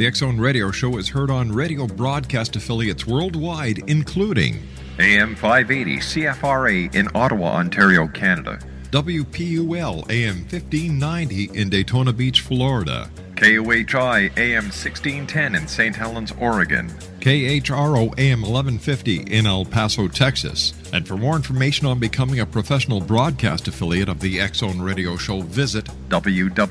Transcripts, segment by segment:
The X Zone Radio Show is heard on radio broadcast affiliates worldwide, including AM 580 CFRA in Ottawa, Ontario, Canada. WPUL AM 1590 in Daytona Beach, Florida. KOHI AM 1610 in St. Helens, Oregon. KHRO AM 1150 in El Paso, Texas. And for more information on becoming a professional broadcast affiliate of the X Zone Radio Show, visit www.xzbn.net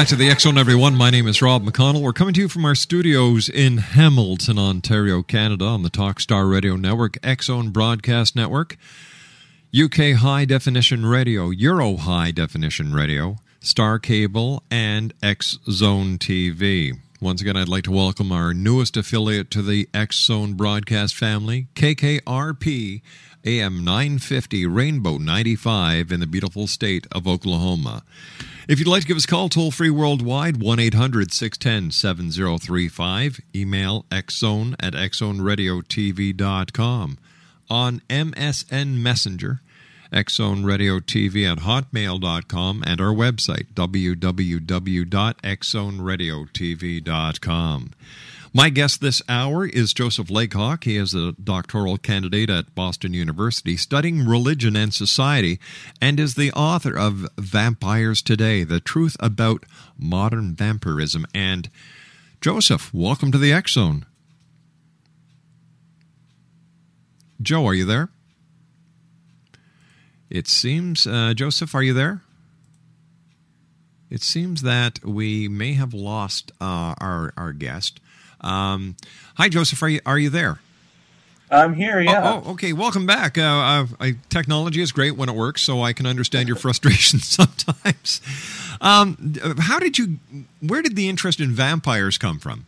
Back to the Zone, everyone. My name is Rob McConnell. We're coming to you from our studios in Hamilton, Ontario, Canada, on the Talkstar Radio Network, Zone Broadcast Network, UK High Definition Radio, Euro High Definition Radio, Star Cable, and X Zone TV. Once again, I'd like to welcome our newest affiliate to the X Zone broadcast family, KKRP AM 950 Rainbow 95 in the beautiful state of Oklahoma. If you'd like to give us a call toll free worldwide, 1 800 610 7035. Email xzone at xzoneradiotv.com. On MSN Messenger, xzoneradiotv at hotmail.com, and our website, www.xzoneradiotv.com. My guest this hour is Joseph Laycock. He is a doctoral candidate at Boston University studying religion and society and is the author of Vampires Today The Truth About Modern Vampirism. And Joseph, welcome to the X Zone. Joe, are you there? It seems, uh, Joseph, are you there? It seems that we may have lost uh, our our guest. Um, hi, Joseph. Are you are you there? I'm here, yeah. Oh, oh, okay. Welcome back. Uh, uh, I, technology is great when it works, so I can understand your frustration sometimes. Um, how did you? Where did the interest in vampires come from?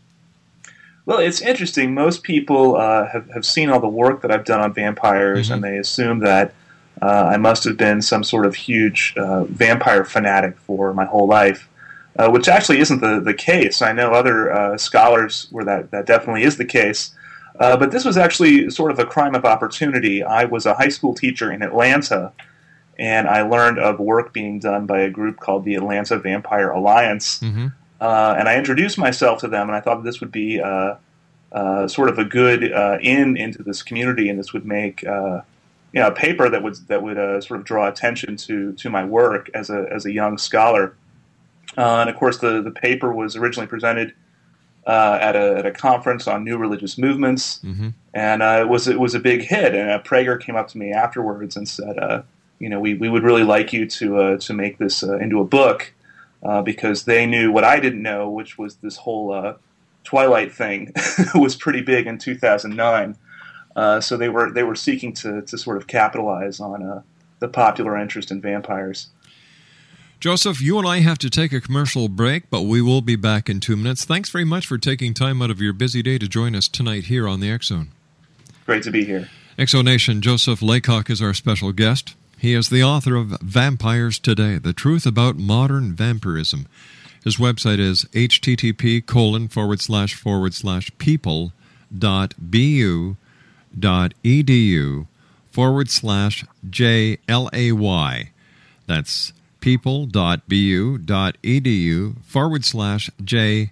Well, it's interesting. Most people uh, have, have seen all the work that I've done on vampires, Mhm. and they assume that uh, I must have been some sort of huge uh, vampire fanatic for my whole life, uh, which actually isn't the, the case. I know other uh, scholars where that, that definitely is the case. Uh, but this was actually sort of a crime of opportunity. I was a high school teacher in Atlanta, and I learned of work being done by a group called the Atlanta Vampire Alliance. Mm-hmm. Uh, and I introduced myself to them, and I thought this would be uh, uh, sort of a good uh, in into this community, and this would make uh, you know a paper that would that would uh, sort of draw attention to to my work as a as a young scholar. Uh, and of course, the the paper was originally presented uh, at a at a conference on new religious movements, Mm-hmm. and uh, it was it was a big hit. And uh, Praeger came up to me afterwards and said, uh, you know, we, we would really like you to uh, to make this uh, into a book uh, because they knew what I didn't know, which was this whole uh, Twilight thing was pretty big in 2009. Uh, so they were they were seeking to, to sort of capitalize on uh, the popular interest in vampires. Joseph, you and I have to take a commercial break, but we will be back in two minutes. Thanks very much for taking time out of your busy day to join us tonight here on the X Zone. Great to be here. Exonation Joseph Laycock is our special guest. He is the author of Vampires Today, The Truth About Modern Vampirism. His website is http colon forward slash forward slash people dot bu dot edu forward slash JLAY. That's people.bu.edu forward slash JLAY.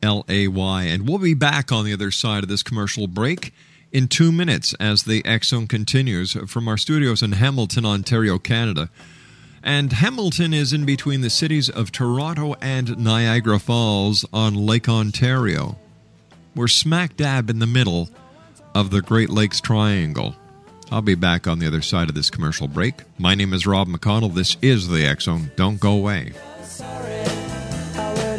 And we'll be back on the other side of this commercial break in two minutes as the Zone continues from our studios in Hamilton, Ontario, Canada. And Hamilton is in between the cities of Toronto and Niagara Falls on Lake Ontario. We're smack dab in the middle of the Great Lakes Triangle. I'll be back on the other side of this commercial break. My name is Rob McConnell. This is the X Zone. Don't go away. Sorry, how would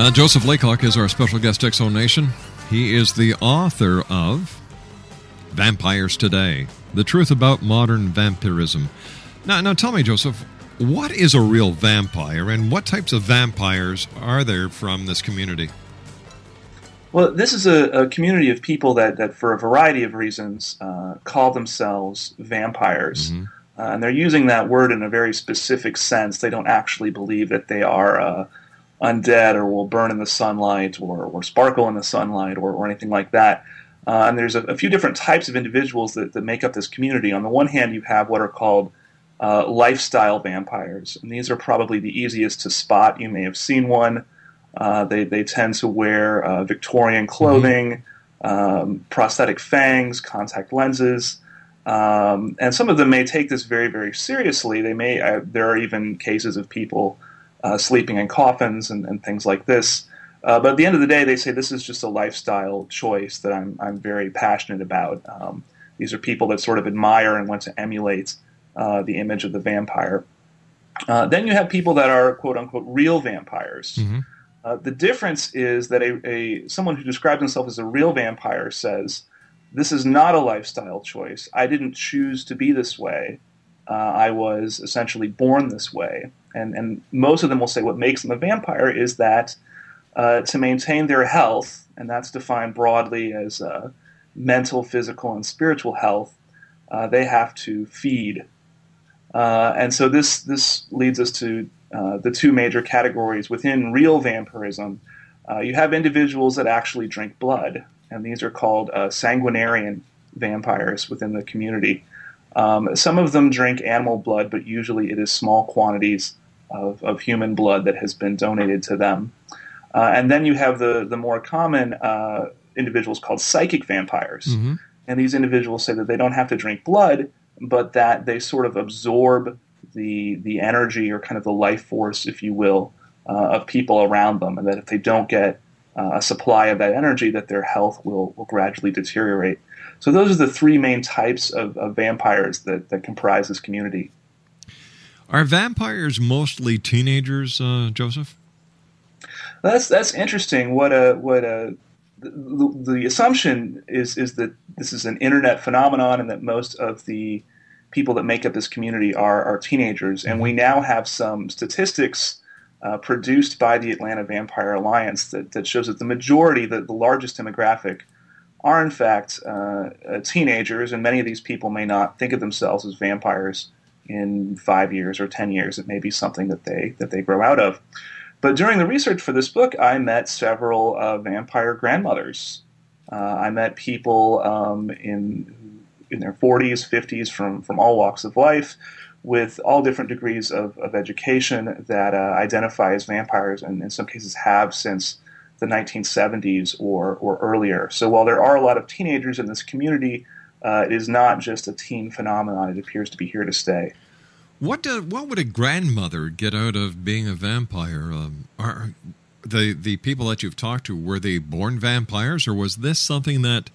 Uh, Joseph Laycock is our special guest, Exo Nation. He is the author of Vampires Today The Truth About Modern Vampirism. Now, now tell me, Joseph, what is a real vampire and what types of vampires are there from this community? Well, this is a, a community of people that, that, for a variety of reasons, uh, call themselves vampires. Uh, and they're using that word in a very specific sense. They don't actually believe that they are uh, undead or will burn in the sunlight or, or sparkle in the sunlight or, or anything like that. Uh, and there's a, a, few different types of individuals that, that, make up this community. On the one hand, you have what are called uh, lifestyle vampires, and these are probably the easiest to spot. You may have seen one. Uh, they, they tend to wear uh, Victorian clothing, um, prosthetic fangs, contact lenses. Um, and some of them may take this very, very seriously. They may. Uh, there are even cases of people uh, sleeping in coffins and, and things like this. Uh, but at the end of the day, they say this is just a lifestyle choice that I'm, I'm very passionate about. Um, these are people that sort of admire and want to emulate uh, the image of the vampire. Uh, then you have people that are quote unquote real vampires. Mm-hmm. Uh, the difference is that a, a someone who describes himself as a real vampire says, "This is not a lifestyle choice. I didn't choose to be this way. Uh, I was essentially born this way." And and most of them will say what makes them a vampire is that uh, to maintain their health, and that's defined broadly as uh, mental, physical, and spiritual health, uh, they have to feed. Uh, and so this this leads us to uh, the two major categories within real vampirism. Uh, you have individuals that actually drink blood, and these are called sanguinarian vampires within the community. Um, some of them drink animal blood, but usually it is small quantities of, of human blood that has been donated to them. Uh, and then you have the, the more common uh, individuals called psychic vampires. Mm-hmm. And these individuals say that they don't have to drink blood, but that they sort of absorb the, the energy or kind of the life force, if you will, uh, of people around them. And that if they don't get uh, a supply of that energy, that their health will, will gradually deteriorate. So those are the three main types of, of vampires that, that comprise this community. Are vampires mostly teenagers, uh, Joseph? That's that's interesting. What a what a the, the, assumption is is that this is an internet phenomenon and that most of the people that make up this community are, are teenagers, and we now have some statistics uh, produced by the Atlanta Vampire Alliance that, that shows that the majority, the, the largest demographic, are in fact uh, uh, teenagers, and many of these people may not think of themselves as vampires in five years or ten years. It may be something that they that they grow out of. But during the research for this book, I met several uh, vampire grandmothers. Uh, I met people um, in in their 40s, 50s, from from all walks of life, with all different degrees of, of education that uh, identify as vampires, and in some cases have since the 1970s or or earlier. So while there are a lot of teenagers in this community, uh, it is not just a teen phenomenon. It appears to be here to stay. What do, what would a grandmother get out of being a vampire? Um, are the the people that you've talked to were they born vampires, or was this something that,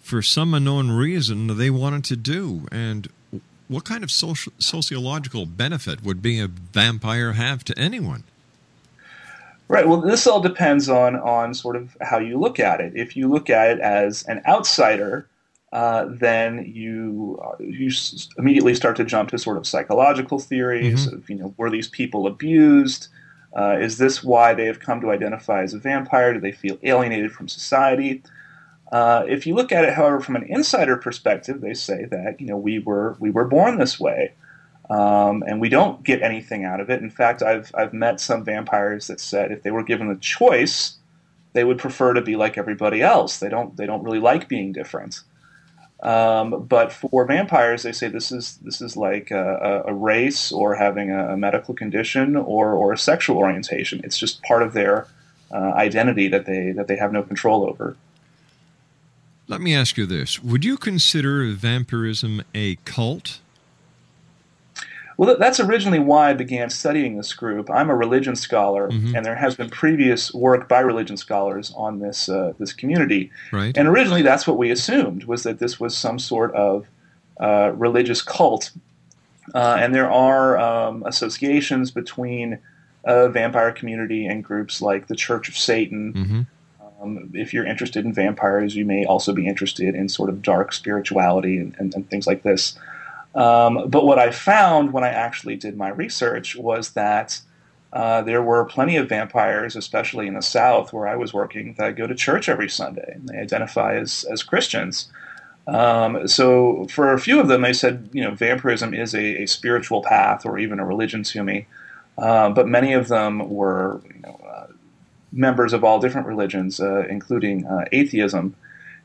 for some unknown reason, they wanted to do? And what kind of social, sociological benefit would being a vampire have to anyone? Right. Well, this all depends on on sort of how you look at it. If you look at it as an outsider, uh, then you uh, you s- immediately start to jump to sort of psychological theories Mhm. of you know were these people abused? Uh, is this why they have come to identify as a vampire? Do they feel alienated from society? Uh, if you look at it, however, from an insider perspective, they say that you know we were we were born this way, um, and we don't get anything out of it. In fact, I've I've met some vampires that said if they were given the choice, they would prefer to be like everybody else. They don't they don't really like being different. Um, but for vampires, they say this is this is like a, a race or having a, a medical condition or or a sexual orientation. It's just part of their uh, identity that they that they have no control over. Let me ask you this: Would you consider vampirism a cult? Well, that's originally why I began studying this group. I'm a religion scholar, Mhm. and there has been previous work by religion scholars on this uh, this community. Right. And originally, that's what we assumed was that this was some sort of uh, religious cult. Uh, and there are um, associations between a vampire community and groups like the Church of Satan. hmm Um, if you're interested in vampires, you may also be interested in sort of dark spirituality and, and, and things like this. Um, but what I found when I actually did my research was that uh, there were plenty of vampires, especially in the South where I was working, that go to church every Sunday and they identify as, as Christians. Um, so for a few of them, they said, you know, vampirism is a, a spiritual path or even a religion to me. Uh, but many of them were, you know, uh, members of all different religions, uh, including uh, atheism.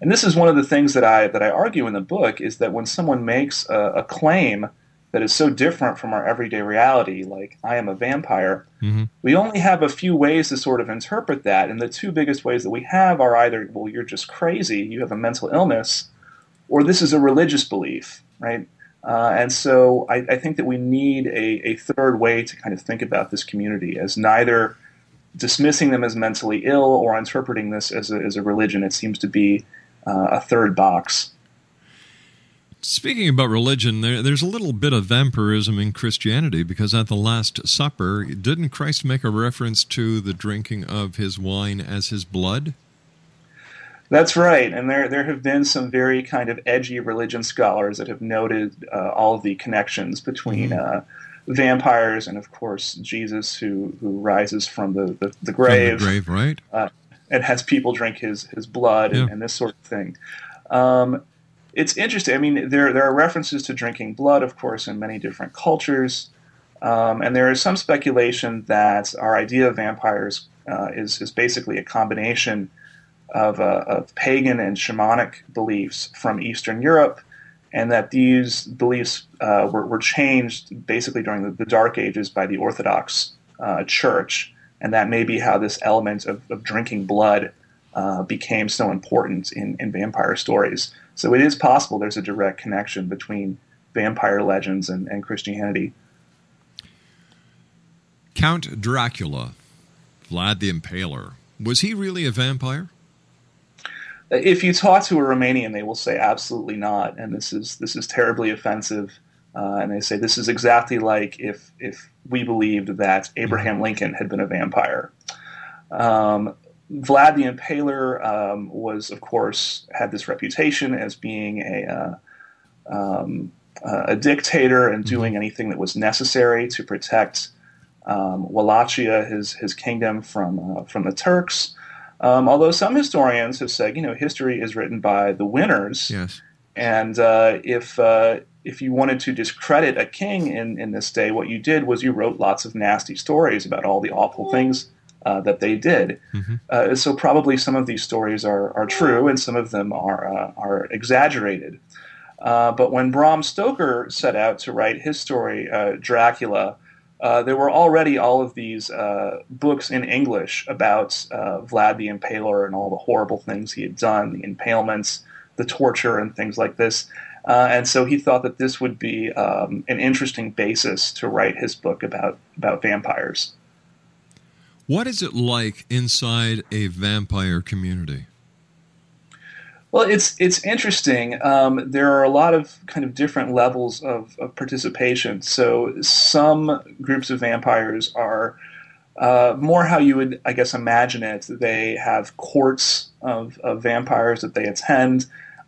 And this is one of the things that I that I argue in the book is that when someone makes a, a claim that is so different from our everyday reality, like I am a vampire, hmm we only have a few ways to sort of interpret that. And the two biggest ways that we have are either, well, you're just crazy, you have a mental illness, or this is a religious belief, right? Uh, and so I, I think that we need a, a third way to kind of think about this community as neither dismissing them as mentally ill or interpreting this as a, as a religion. It seems to be uh, a third box. Speaking about religion, there, there's a little bit of vampirism in Christianity because at the Last Supper, didn't Christ make a reference to the drinking of his wine as his blood? That's right, and there there have been some very kind of edgy religion scholars that have noted uh, all of the connections between uh, vampires and, of course, Jesus, who who rises from the the, the grave, From the grave, right? And has people drink his his blood and, Yeah. and this sort of thing. Um, it's interesting. I mean, there there are references to drinking blood, of course, in many different cultures, um, and there is some speculation that our idea of vampires uh, is is basically a combination of, uh, of pagan and shamanic beliefs from Eastern Europe, and that these beliefs uh, were, were changed basically during the, the Dark Ages by the Orthodox uh, Church, and that may be how this element of, of drinking blood uh, became so important in, in vampire stories. So it is possible there's a direct connection between vampire legends and, and Christianity. Count Dracula, Vlad the Impaler. Was he really a vampire? If you talk to a Romanian, they will say absolutely not, and this is this is terribly offensive. Uh, and they say this is exactly like if if we believed that Abraham Lincoln had been a vampire. Um, Vlad the Impaler um, was, of course, had this reputation as being a uh, um, uh, a dictator and doing anything that was necessary to protect um, Wallachia, his his kingdom, from uh, from the Turks. Um, although some historians have said, you know, history is written by the winners, Yes. and uh, if uh, if you wanted to discredit a king in, in this day, what you did was you wrote lots of nasty stories about all the awful things uh, that they did. Uh, so probably some of these stories are, are true, and some of them are uh, are exaggerated. Uh, but when Bram Stoker set out to write his story, uh, Dracula, uh, there were already all of these uh, books in English about uh, Vlad the Impaler and all the horrible things he had done, the impalements, the torture, and things like this. Uh, and so he thought that this would be um, an interesting basis to write his book about about vampires. What is it like inside a vampire community? Well, it's it's interesting. Um, there are a lot of kind of different levels of, of participation. So some groups of vampires are uh, more how you would, I guess, imagine it. They have courts of, of vampires that they attend,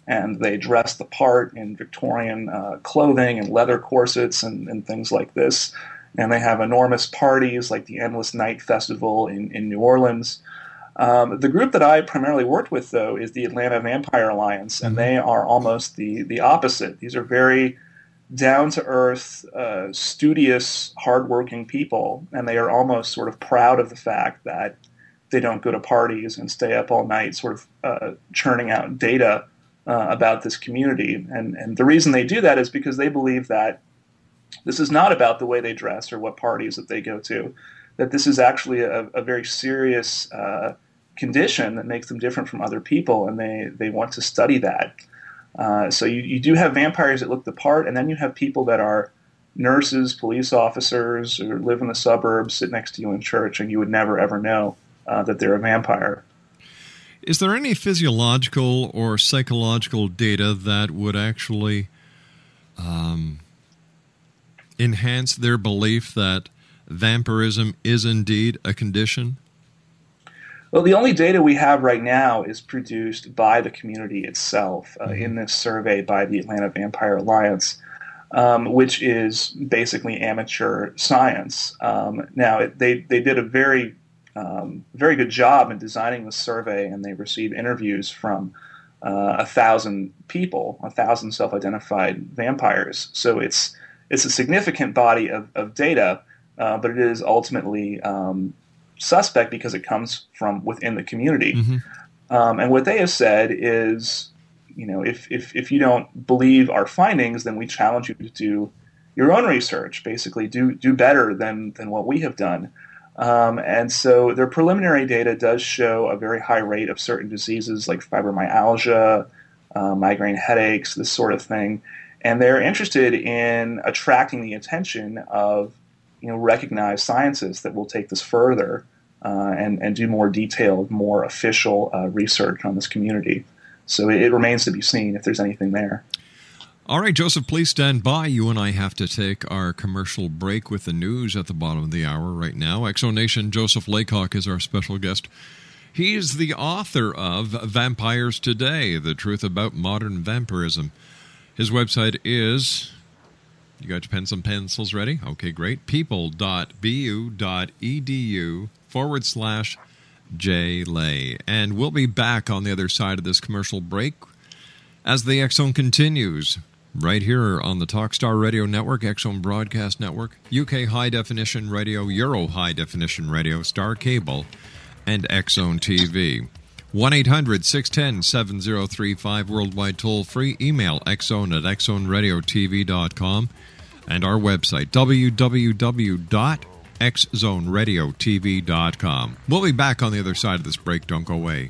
and they dress the part in Victorian uh, clothing and leather corsets and, and things like this. And they have enormous parties like the Endless Night Festival in, in New Orleans. Um, the group that I primarily worked with, though, is the Atlanta Vampire Alliance, and they are almost the the opposite. These are very down to earth, uh, studious, hardworking people, and they are almost sort of proud of the fact that they don't go to parties and stay up all night, sort of uh, churning out data uh, about this community. And and the reason they do that is because they believe that this is not about the way they dress or what parties that they go to that this is actually a, a very serious uh, condition that makes them different from other people, and they, they want to study that. Uh, so you, you do have vampires that look the part, and then you have people that are nurses, police officers, or live in the suburbs, sit next to you in church, and you would never ever know uh, that they're a vampire. Is there any physiological or psychological data that would actually um, enhance their belief that vampirism is indeed a condition? Well, the only data we have right now is produced by the community itself uh, Mm-hmm. in this survey by the Atlanta Vampire Alliance, um, which is basically amateur science. Um, now, it, they, they did a very, um, very good job in designing the survey, and they received interviews from uh, a thousand people, a thousand self identified vampires. So it's, it's a significant body of, of data, uh, but it is ultimately um, suspect because it comes from within the community. Um, and what they have said is, you know, if, if, if you don't believe our findings, then we challenge you to do your own research. Basically, do do better than than what we have done. Um, and so their preliminary data does show a very high rate of certain diseases like fibromyalgia, uh, migraine headaches, this sort of thing. And they're interested in attracting the attention of you know recognized scientists that will take this further uh, and and do more detailed, more official uh, research on this community. So it remains to be seen if there's anything there. All right, Joseph, please stand by. You and I have to take our commercial break with the news at the bottom of the hour right now. Exonation Joseph Laycock is our special guest. He's the author of Vampires Today The Truth About Modern Vampirism. His website is. You got your pens and pencils ready? Okay, great. People.bu.edu forward slash J Lay. And we'll be back on the other side of this commercial break as the Zone continues. Right here on the Talkstar Radio Network, Zone Broadcast Network, UK High Definition Radio, Euro High Definition Radio, Star Cable, and Zone TV. 1 800 610 7035 worldwide toll free. Email xzone at xzoneradiotv.com and our website www.xzoneradiotv.com. We'll be back on the other side of this break. Don't go away.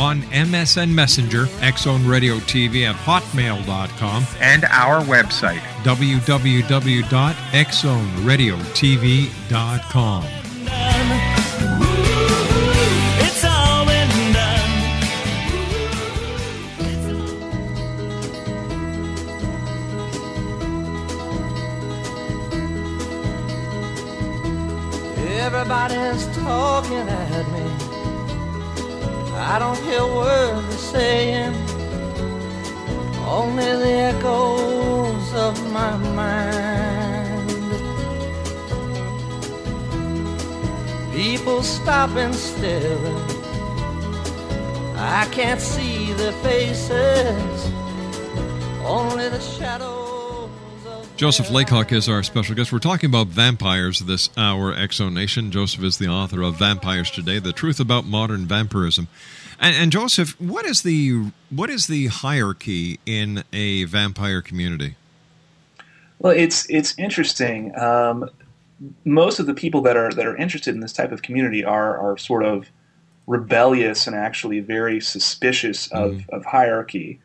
on MSN Messenger, xzoneradiotv at hotmail.com, and our website. www.xzoneradiotv.com. It's all been done. Everybody's talking at me. I don't hear words they're saying, only the echoes of my mind. People stop and staring. I can't see their faces, only the shadows. Joseph Laycock is our special guest. We're talking about vampires this hour, Exo Nation. Joseph is the author of Vampires Today: The Truth About Modern Vampirism. And, and Joseph, what is the what is the hierarchy in a vampire community? Well, it's it's interesting. Um, most of the people that are that are interested in this type of community are are sort of rebellious and actually very suspicious of, of hierarchy.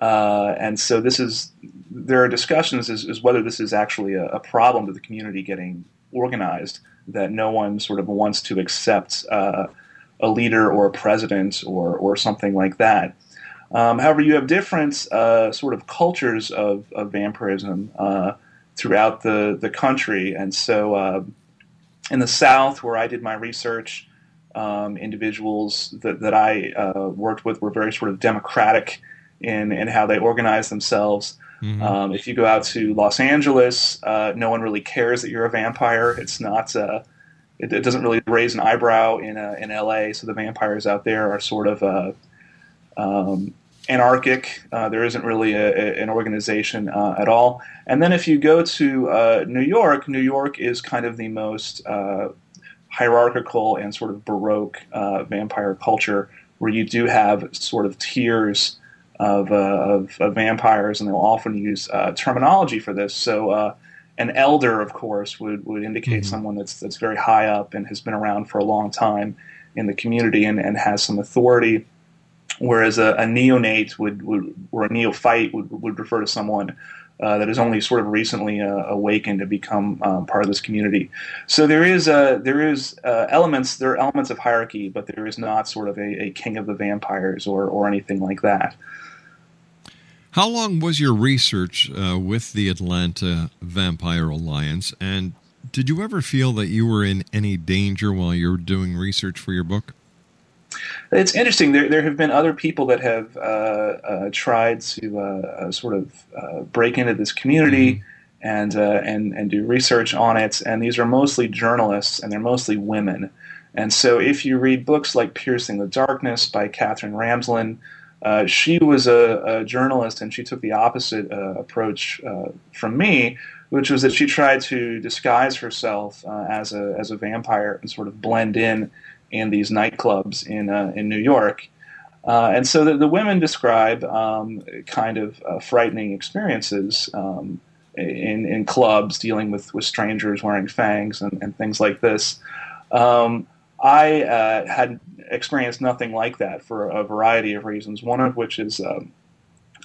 Uh, and so this is there are discussions as, as whether this is actually a, a problem to the community getting organized that no one sort of wants to accept uh, a leader or a president or or something like that. Um, however, you have different uh, sort of cultures of, of vampirism uh, throughout the, the country. And so uh, in the South, where I did my research, um, individuals that, that I uh, worked with were very sort of democratic in, in how they organize themselves. Um, if you go out to Los Angeles, uh, no one really cares that you're a vampire. It's not. Uh, it, it doesn't really raise an eyebrow in uh, in LA. So the vampires out there are sort of uh, um, anarchic. Uh, there isn't really a, a, an organization uh, at all. And then if you go to uh, New York, New York is kind of the most uh, hierarchical and sort of baroque uh, vampire culture, where you do have sort of tiers of, uh, of, of vampires, and they'll often use uh, terminology for this. So. Uh, an elder, of course, would, would indicate someone that's that's very high up and has been around for a long time in the community and, and has some authority whereas a, a neonate would, would or a neophyte would, would refer to someone uh, that is only sort of recently uh, awakened to become um, part of this community. So there is uh, there is uh, elements there are elements of hierarchy, but there is not sort of a, a king of the vampires or or anything like that. How long was your research uh, with the Atlanta Vampire Alliance, and did you ever feel that you were in any danger while you were doing research for your book? It's interesting. There, there have been other people that have uh, uh, tried to uh, uh, sort of uh, break into this community and uh, and and do research on it. And these are mostly journalists, and they're mostly women. And so, if you read books like "Piercing the Darkness" by Katherine Ramsland, uh, she was a, a journalist, and she took the opposite uh, approach uh, from me, which was that she tried to disguise herself uh, as a as a vampire and sort of blend in in these nightclubs in uh, in New York. And so the, the women describe um, kind of frightening experiences um, in, in clubs dealing with, with strangers wearing fangs and, and things like this. Um, I uh, had experienced nothing like that for a variety of reasons, one of which is um,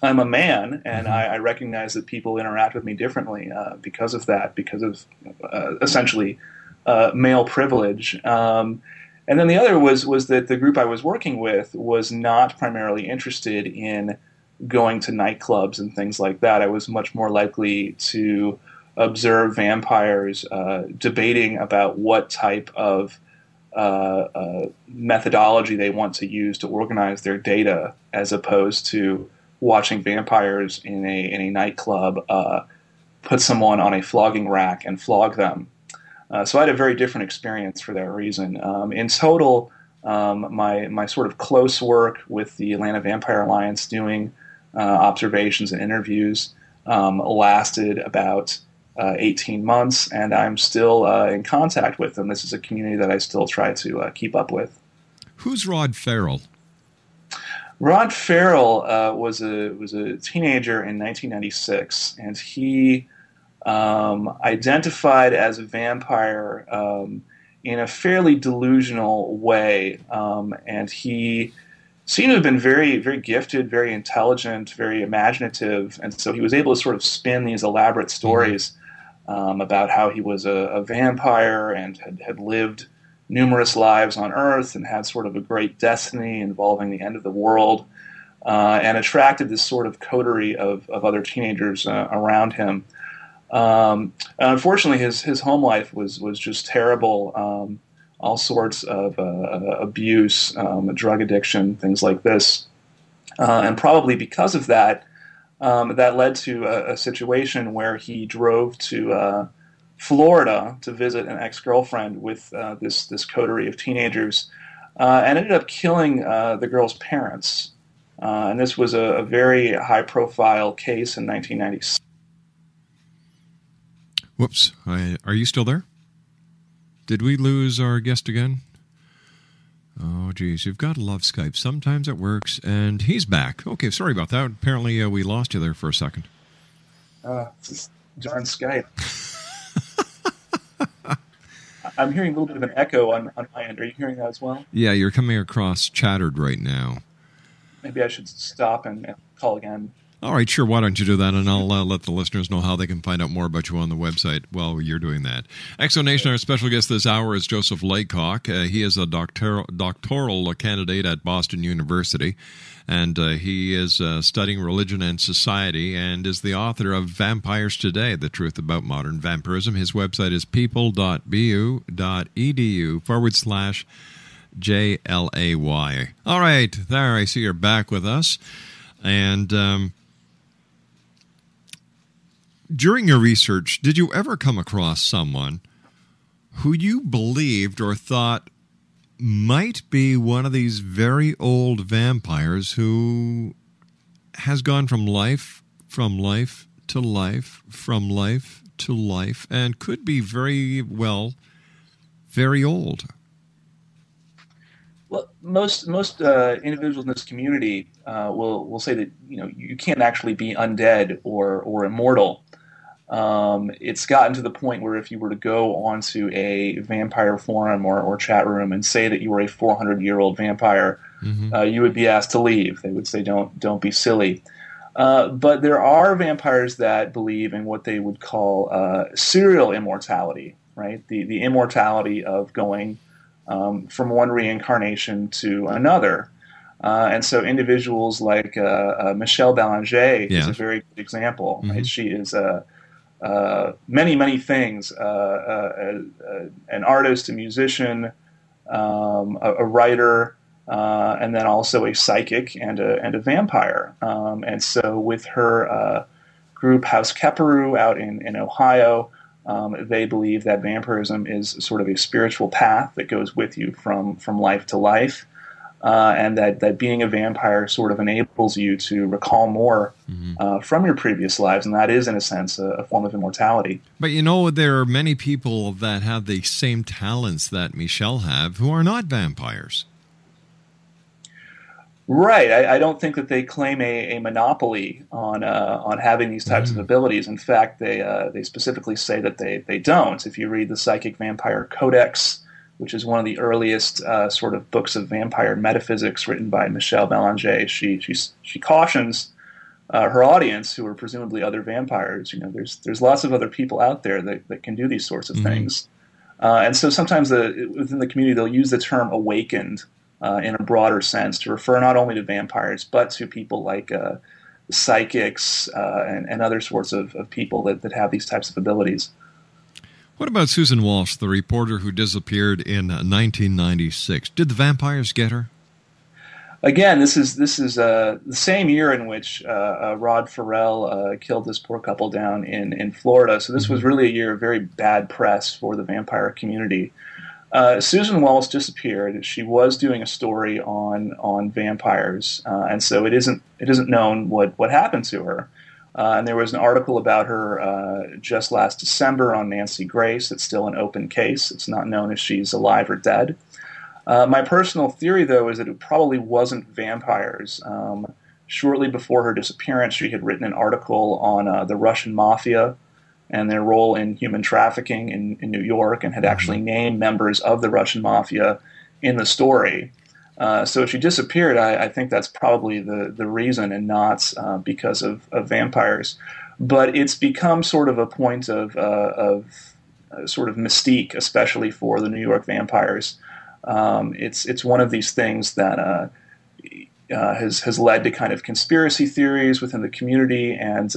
I'm a man, and I, I recognize that people interact with me differently uh, because of that, because of uh, essentially uh, male privilege. Um, and then the other was was that the group I was working with was not primarily interested in going to nightclubs and things like that. I was much more likely to observe vampires uh, debating about what type of methodology they want to use to organize their data, as opposed to watching vampires in a in a nightclub uh, put someone on a flogging rack and flog them. Uh, so I had a very different experience for that reason. Um, in total, um, my my sort of close work with the Atlanta Vampire Alliance, doing uh, observations and interviews, um, lasted about uh, 18 months, and I'm still uh, in contact with them. This is a community that I still try to uh, keep up with. Who's Rod Ferrell? Rod Ferrell uh, was a was a teenager in 1996, and he um, identified as a vampire um, in a fairly delusional way, um, and he seemed to have been very, very gifted, very intelligent, very imaginative, and so he was able to sort of spin these elaborate stories um, about how he was a, a vampire and had, had lived numerous lives on Earth and had sort of a great destiny involving the end of the world, uh, and attracted this sort of coterie of, of other teenagers uh, around him. Um, unfortunately, his his home life was was just terrible. Um, all sorts of uh, abuse, um, drug addiction, things like this, uh, and probably because of that, um, that led to a, a, situation where he drove to uh, Florida to visit an ex girlfriend with uh, this this coterie of teenagers, uh, and ended up killing uh, the girl's parents. and this was a, a very high profile case in 1996. Whoops. I, are you still there? Did we lose our guest again? Oh, geez. You've got to love Skype. Sometimes it works, and he's back. Okay, sorry about that. Apparently, uh, we lost you there for a second. Uh, darn Skype. I'm hearing a little bit of an echo on, on my end. Are you hearing that as well? Yeah, you're coming across chattered right now. Maybe I should stop and, and call again. All right, sure. Why don't you do that? And I'll uh, let the listeners know how they can find out more about you on the website while you're doing that. Exonation, our special guest this hour is Joseph Laycock. Uh, he is a doctoral, doctoral candidate at Boston University, and uh, he is uh, studying religion and society and is the author of Vampires Today The Truth About Modern Vampirism. His website is people.bu.edu forward slash J L A Y. All right, there, I see you're back with us. And. Um, during your research, did you ever come across someone who you believed or thought might be one of these very old vampires who has gone from life, from life to life, from life to life, and could be very well very old? Well, most most uh, individuals in this community uh, will will say that you know you can't actually be undead or or immortal. Um, it's gotten to the point where if you were to go onto a vampire forum or, or chat room and say that you were a 400 year old vampire, mm-hmm. uh, you would be asked to leave. They would say, "Don't don't be silly." Uh, but there are vampires that believe in what they would call uh, serial immortality, right? The the immortality of going um, from one reincarnation to another. Uh, and so individuals like uh, uh, Michelle Belanger yeah. is a very good example. Mm-hmm. Right? She is a uh, many, many things uh, uh, an artist, a musician, um, a, a, writer, and then also a psychic and a, and a vampire. Um, and so, with her group House Kheperu out in, in Ohio, um, they believe that vampirism is sort of a spiritual path that goes with you from, from life to life uh, and that, that being a vampire sort of enables you to recall more mm-hmm. uh, from your previous lives, and that is, in a sense, a, a, form of immortality. But you know, there are many people that have the same talents that Michelle have who are not vampires. Right. I, I don't think that they claim a, a monopoly on uh, on having these types mm-hmm. of abilities. In fact, they uh, they specifically say that they, they don't. If you read the Psychic Vampire Codex, which is one of the earliest uh, sort of books of vampire metaphysics written by Michelle Belanger. She she she cautions uh, her audience, who are presumably other vampires. You know, there's there's lots of other people out there that, that can do these sorts of mm-hmm. things, uh, and so sometimes the, within the community they'll use the term awakened uh, in a broader sense to refer not only to vampires but to people like uh, psychics uh, and, and other sorts of, of people that, that have these types of abilities. What about Susan Walsh, the reporter who disappeared in 1996? Did the vampires get her? Again, this is this is uh, the same year in which uh, uh, Rod Ferrell uh, killed this poor couple down in, in Florida. So this was mm-hmm. really a year of very bad press for the vampire community. Uh, Susan Walsh disappeared. She was doing a story on on vampires, uh, and so it isn't it isn't known what what happened to her. Uh, and there was an article about her uh, just last December on Nancy Grace. It's still an open case. It's not known if she's alive or dead. Uh, my personal theory, though, is that it probably wasn't vampires. Um, shortly before her disappearance, she had written an article on uh, the Russian mafia and their role in human trafficking in, in New York and had actually named members of the Russian mafia in the story. Uh, so if she disappeared. I, I, think that's probably the, the reason and not uh, because of, of, vampires. But it's become sort of a point of, uh, of uh, sort of mystique, especially for the New York vampires. Um, it's, it's one of these things that uh, has, has led to kind of conspiracy theories within the community. And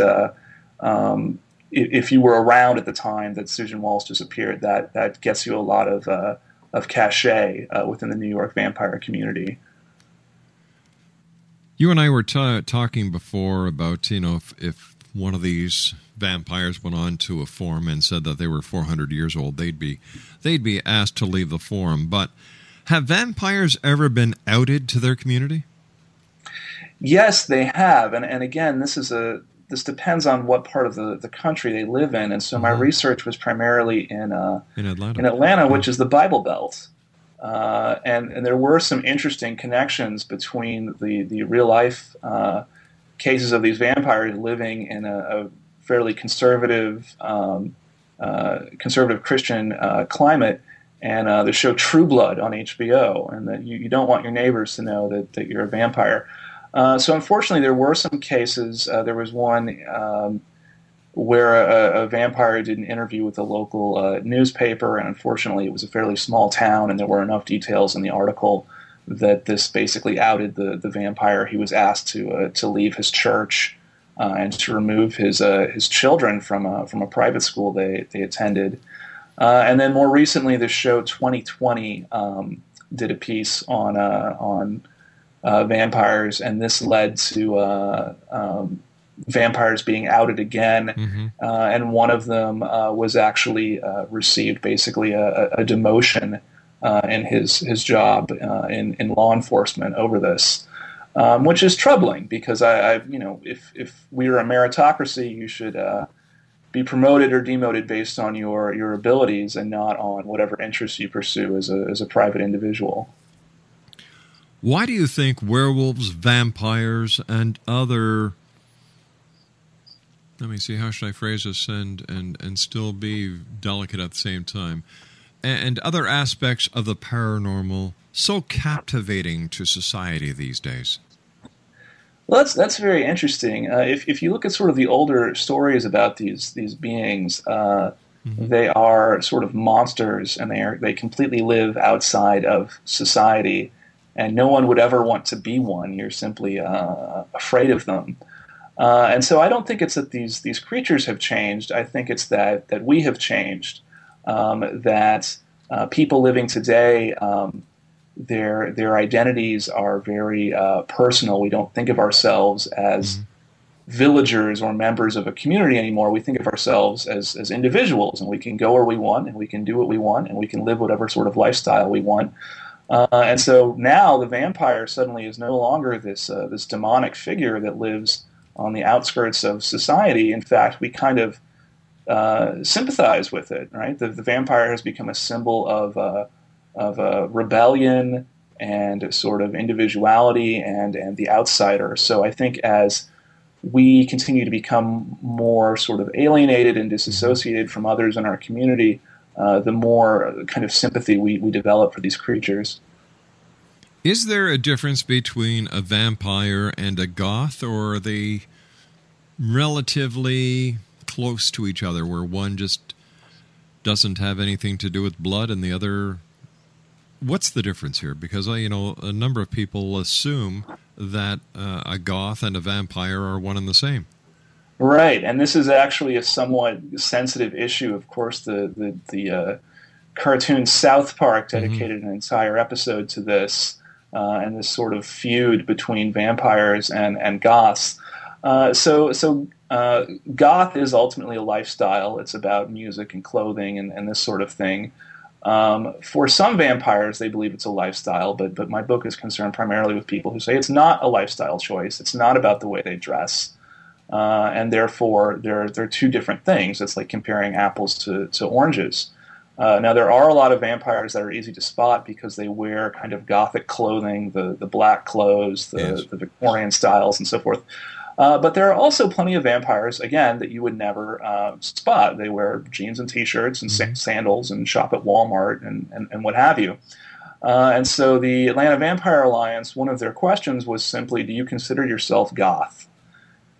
um, if you were around at the time that Susan Walsh disappeared, that, that gets you a lot of of cachet uh, within the New York vampire community. You and I were t- talking before about you know if, if one of these vampires went on to a forum and said that they were 400 years old, they'd be they'd be asked to leave the forum. But have vampires ever been outed to their community? Yes, they have, and and again, this is a this depends on what part of the, the country they live in. And so my mm-hmm. research was primarily in uh, in Atlanta, in Atlanta, which is the Bible Belt. Uh, and, and there were some interesting connections between the, the real life uh, cases of these vampires living in a, a fairly conservative um, uh, conservative Christian uh, climate and uh, the show True Blood on HBO, and that you, you don't want your neighbors to know that, that you're a vampire. Uh, so unfortunately, there were some cases. Uh, there was one um, where a, a, vampire did an interview with a local uh, newspaper, and unfortunately, it was a fairly small town, and there were enough details in the article that this basically outed the, the vampire. He was asked to uh, to leave his church uh, and to remove his his children from a, from a private school they they attended. and then more recently, the show 2020 um, did a piece on on uh, vampires, and this led to uh, um, vampires being outed again. Mm-hmm. Uh, and one of them uh, was actually uh, received basically a, a demotion uh, in his his job in in law enforcement over this. Um, which is troubling because I, I, you know, if if we are a meritocracy, you should be promoted or demoted based on your your abilities and not on whatever interests you pursue as a as a private individual. Why do you think werewolves, vampires, and other let me see how should I phrase this and and and still be delicate at the same time and other aspects of the paranormal so captivating to society these days? Well, that's that's very interesting. Uh, if if you look at sort of the older stories about these these beings, uh, mm-hmm. they are sort of monsters, and they are they completely live outside of society and no one would ever want to be one. You're simply uh, afraid of them. Uh, and so I don't think it's that these these creatures have changed. I think it's that that we have changed. Um, that uh, people living today, um, their their identities are very uh, personal. We don't think of ourselves as mm-hmm. villagers or members of a community anymore. We think of ourselves as as individuals, and we can go where we want, and we can do what we want, and we can live whatever sort of lifestyle we want. Uh, and so now the vampire suddenly is no longer this uh, this demonic figure that lives on the outskirts of society. In fact, we kind of uh, sympathize with it. Right, the, the, vampire has become a symbol of uh, of uh, rebellion and sort of individuality and and the outsider. So I think as we continue to become more sort of alienated and disassociated from others in our community, uh, the more kind of sympathy we, we develop for these creatures. Is there a difference between a vampire and a goth, or are they relatively close to each other, where one just doesn't have anything to do with blood and the other? What's the difference here? Because uh, you know a number of people assume that uh, a goth and a vampire are one and the same. Right, and this is actually a somewhat sensitive issue. Of course, the the, the uh, cartoon South Park mm-hmm. dedicated mm-hmm. an entire episode to this uh, and this sort of feud between vampires and and goths. Uh, so so uh, goth is ultimately a lifestyle. It's about music and clothing and, and this sort of thing. Um, for some vampires, they believe it's a lifestyle, but but my book is concerned primarily with people who say it's not a lifestyle choice. It's not about the way they dress uh, and therefore they're they're two different things. It's like comparing apples to to oranges. Uh, now there are a lot of vampires that are easy to spot because they wear kind of gothic clothing, the the black clothes, the, yes. the Victorian styles, and so forth. Uh, but there are also plenty of vampires, again, that you would never uh, spot. They wear jeans and t-shirts and mm-hmm. sandals and shop at Walmart and, and, and what have you. Uh, and so the Atlanta Vampire Alliance, one of their questions was simply, do you consider yourself goth?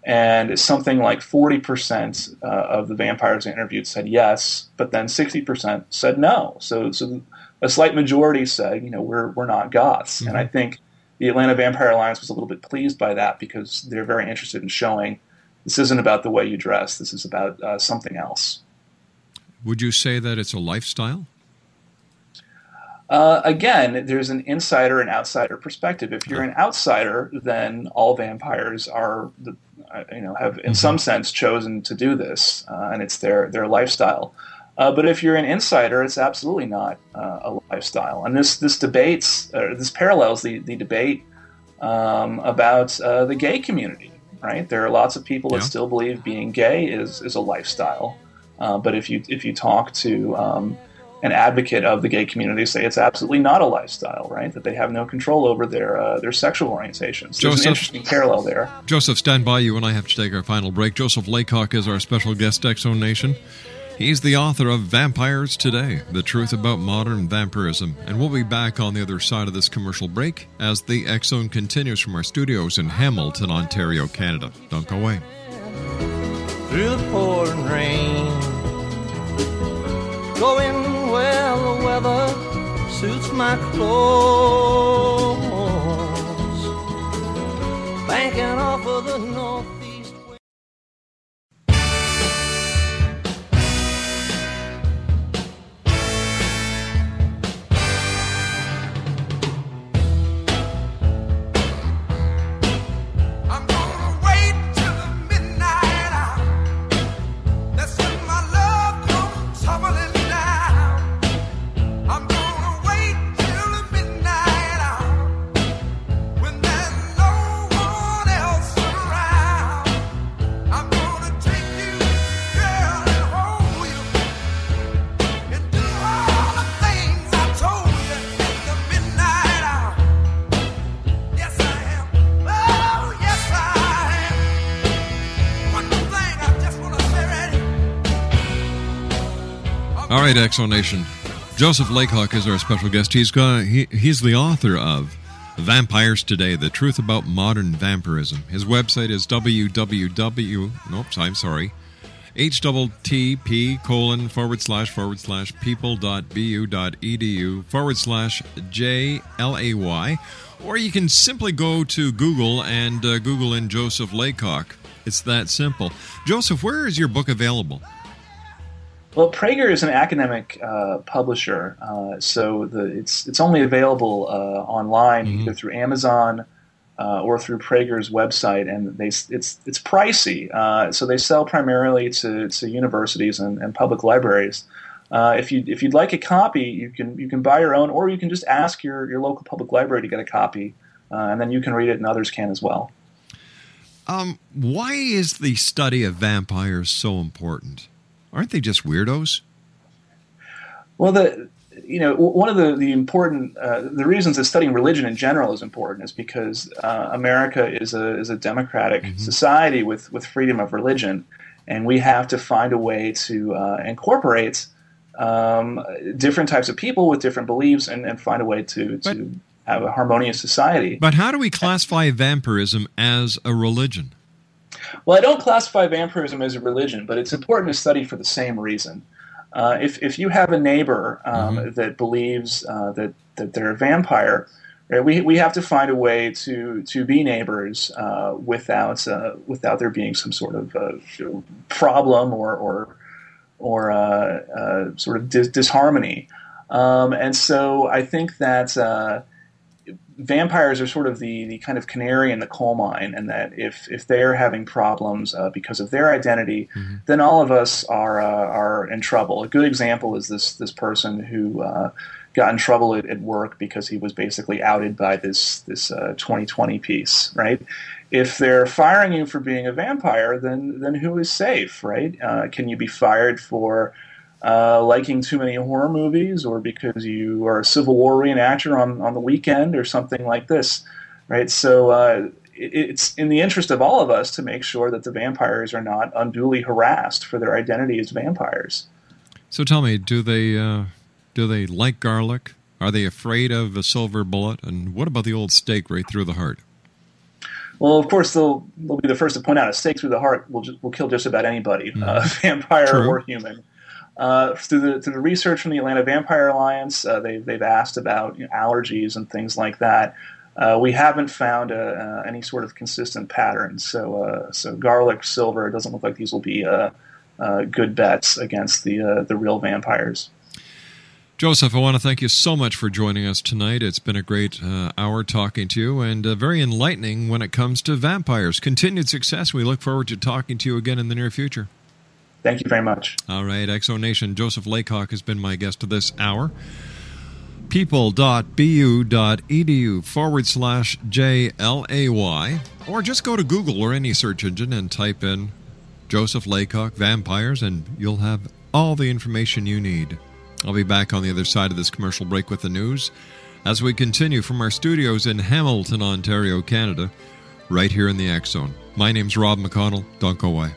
And something like 40% uh, of the vampires interviewed said yes, but then 60% said no. So, so a slight majority said, you know, we're, we're not goths. And I think the Atlanta Vampire Alliance was a little bit pleased by that because they're very interested in showing this isn't about the way you dress, this is about uh, something else. Would you say that it's a lifestyle? Uh, again, there's an insider and outsider perspective. If you're an outsider, then all vampires are, the, you know, have in some sense chosen to do this, uh, and it's their their lifestyle. Uh, but if you're an insider, it's absolutely not uh, a lifestyle. And this this debates, uh, this parallels the the debate um, about uh, the gay community. Right? There are lots of people Yeah. that still believe being gay is is a lifestyle. Uh, but if you if you talk to um, an advocate of the gay community, say it's absolutely not a lifestyle, right? That they have no control over their uh, their sexual orientations. There's Joseph? an interesting parallel there. Joseph, stand by. You and I have to take our final break. Joseph Laycock is our special guest, Exo Nation. He's the author of Vampires Today The Truth About Modern Vampirism. And we'll be back on the other side of this commercial break as the X Zone continues from our studios in Hamilton, Ontario, Canada. Don't go away. through the pouring rain. Going well, the weather suits my clothes. Banking off of the northeast. All right, Exo Nation. Joseph Laycock is our special guest. He's got he, he's the author of Vampires Today: The Truth About Modern Vampirism. His website is www. Nope, I'm sorry. http colon forward slash forward slash people dot bu dot edu forward slash j l a y, or you can simply go to Google and uh, Google in Joseph Laycock. It's that simple. Joseph, where is your book available? Well, Praeger is an academic uh, publisher, uh, so the, it's it's only available uh, online either through Amazon uh, or through Praeger's website, and they it's it's pricey. Uh, so they sell primarily to, to universities and, and public libraries. Uh, if you if you'd like a copy, you can you can buy your own, or you can just ask your, your local public library to get a copy, uh, and then you can read it, and others can as well. Um, why is the study of vampires so important? Aren't they just weirdos? Well, the you know one of the the important uh, the reasons that studying religion in general is important is because uh, America is a is a democratic society with with freedom of religion, and we have to find a way to uh, incorporate um, different types of people with different beliefs and, and find a way to to have a harmonious society. But how do we classify vampirism as a religion? Well, I don't classify vampirism as a religion, but it's important to study for the same reason. Uh, if, if you have a neighbor um, that believes uh, that, that they're a vampire, right, we, we have to find a way to, to be neighbors uh, without, uh, without there being some sort of uh, problem or, or, or uh, uh, sort of dis- disharmony. Um, and so I think that uh, vampires are sort of the, the kind of canary in the coal mine, and that if, if they're having problems uh, because of their identity, then all of us are uh, are in trouble. A good example is this this person who uh, got in trouble at, at work because he was basically outed by this this uh, 2020 piece, right? If they're firing you for being a vampire, then then who is safe, right? Uh, can you be fired for uh, liking too many horror movies, or because you are a Civil War reenactor on, on the weekend, or something like this, right? So uh, it, it's in the interest of all of us to make sure that the vampires are not unduly harassed for their identity as vampires. So tell me, do they uh, do they like garlic? Are they afraid of a silver bullet? And what about the old stake right through the heart? Well, of course, they'll they'll be the first to point out a stake through the heart will will kill just about anybody, uh, vampire True. or human. Uh, through the through the research from the Atlanta Vampire Alliance, uh, they they've asked about you know, allergies and things like that. Uh, we haven't found uh, uh, any sort of consistent pattern. So uh, so garlic, silver, it doesn't look like these will be good bets against the the real vampires. Joseph, I want to thank you so much for joining us tonight. It's been a great uh, hour talking to you and uh, very enlightening when it comes to vampires. Continued success. We look forward to talking to you again in the near future. Thank you very much. All right, Exo Nation, Joseph Laycock has been my guest to this hour. people.bu.edu forward slash JLAY, or just go to Google or any search engine and type in Joseph Laycock vampires, and you'll have all the information you need. I'll be back on the other side of this commercial break with the news as we continue from our studios in Hamilton, Ontario, Canada, right here in the Zone. My name's Rob McConnell. Don't go away.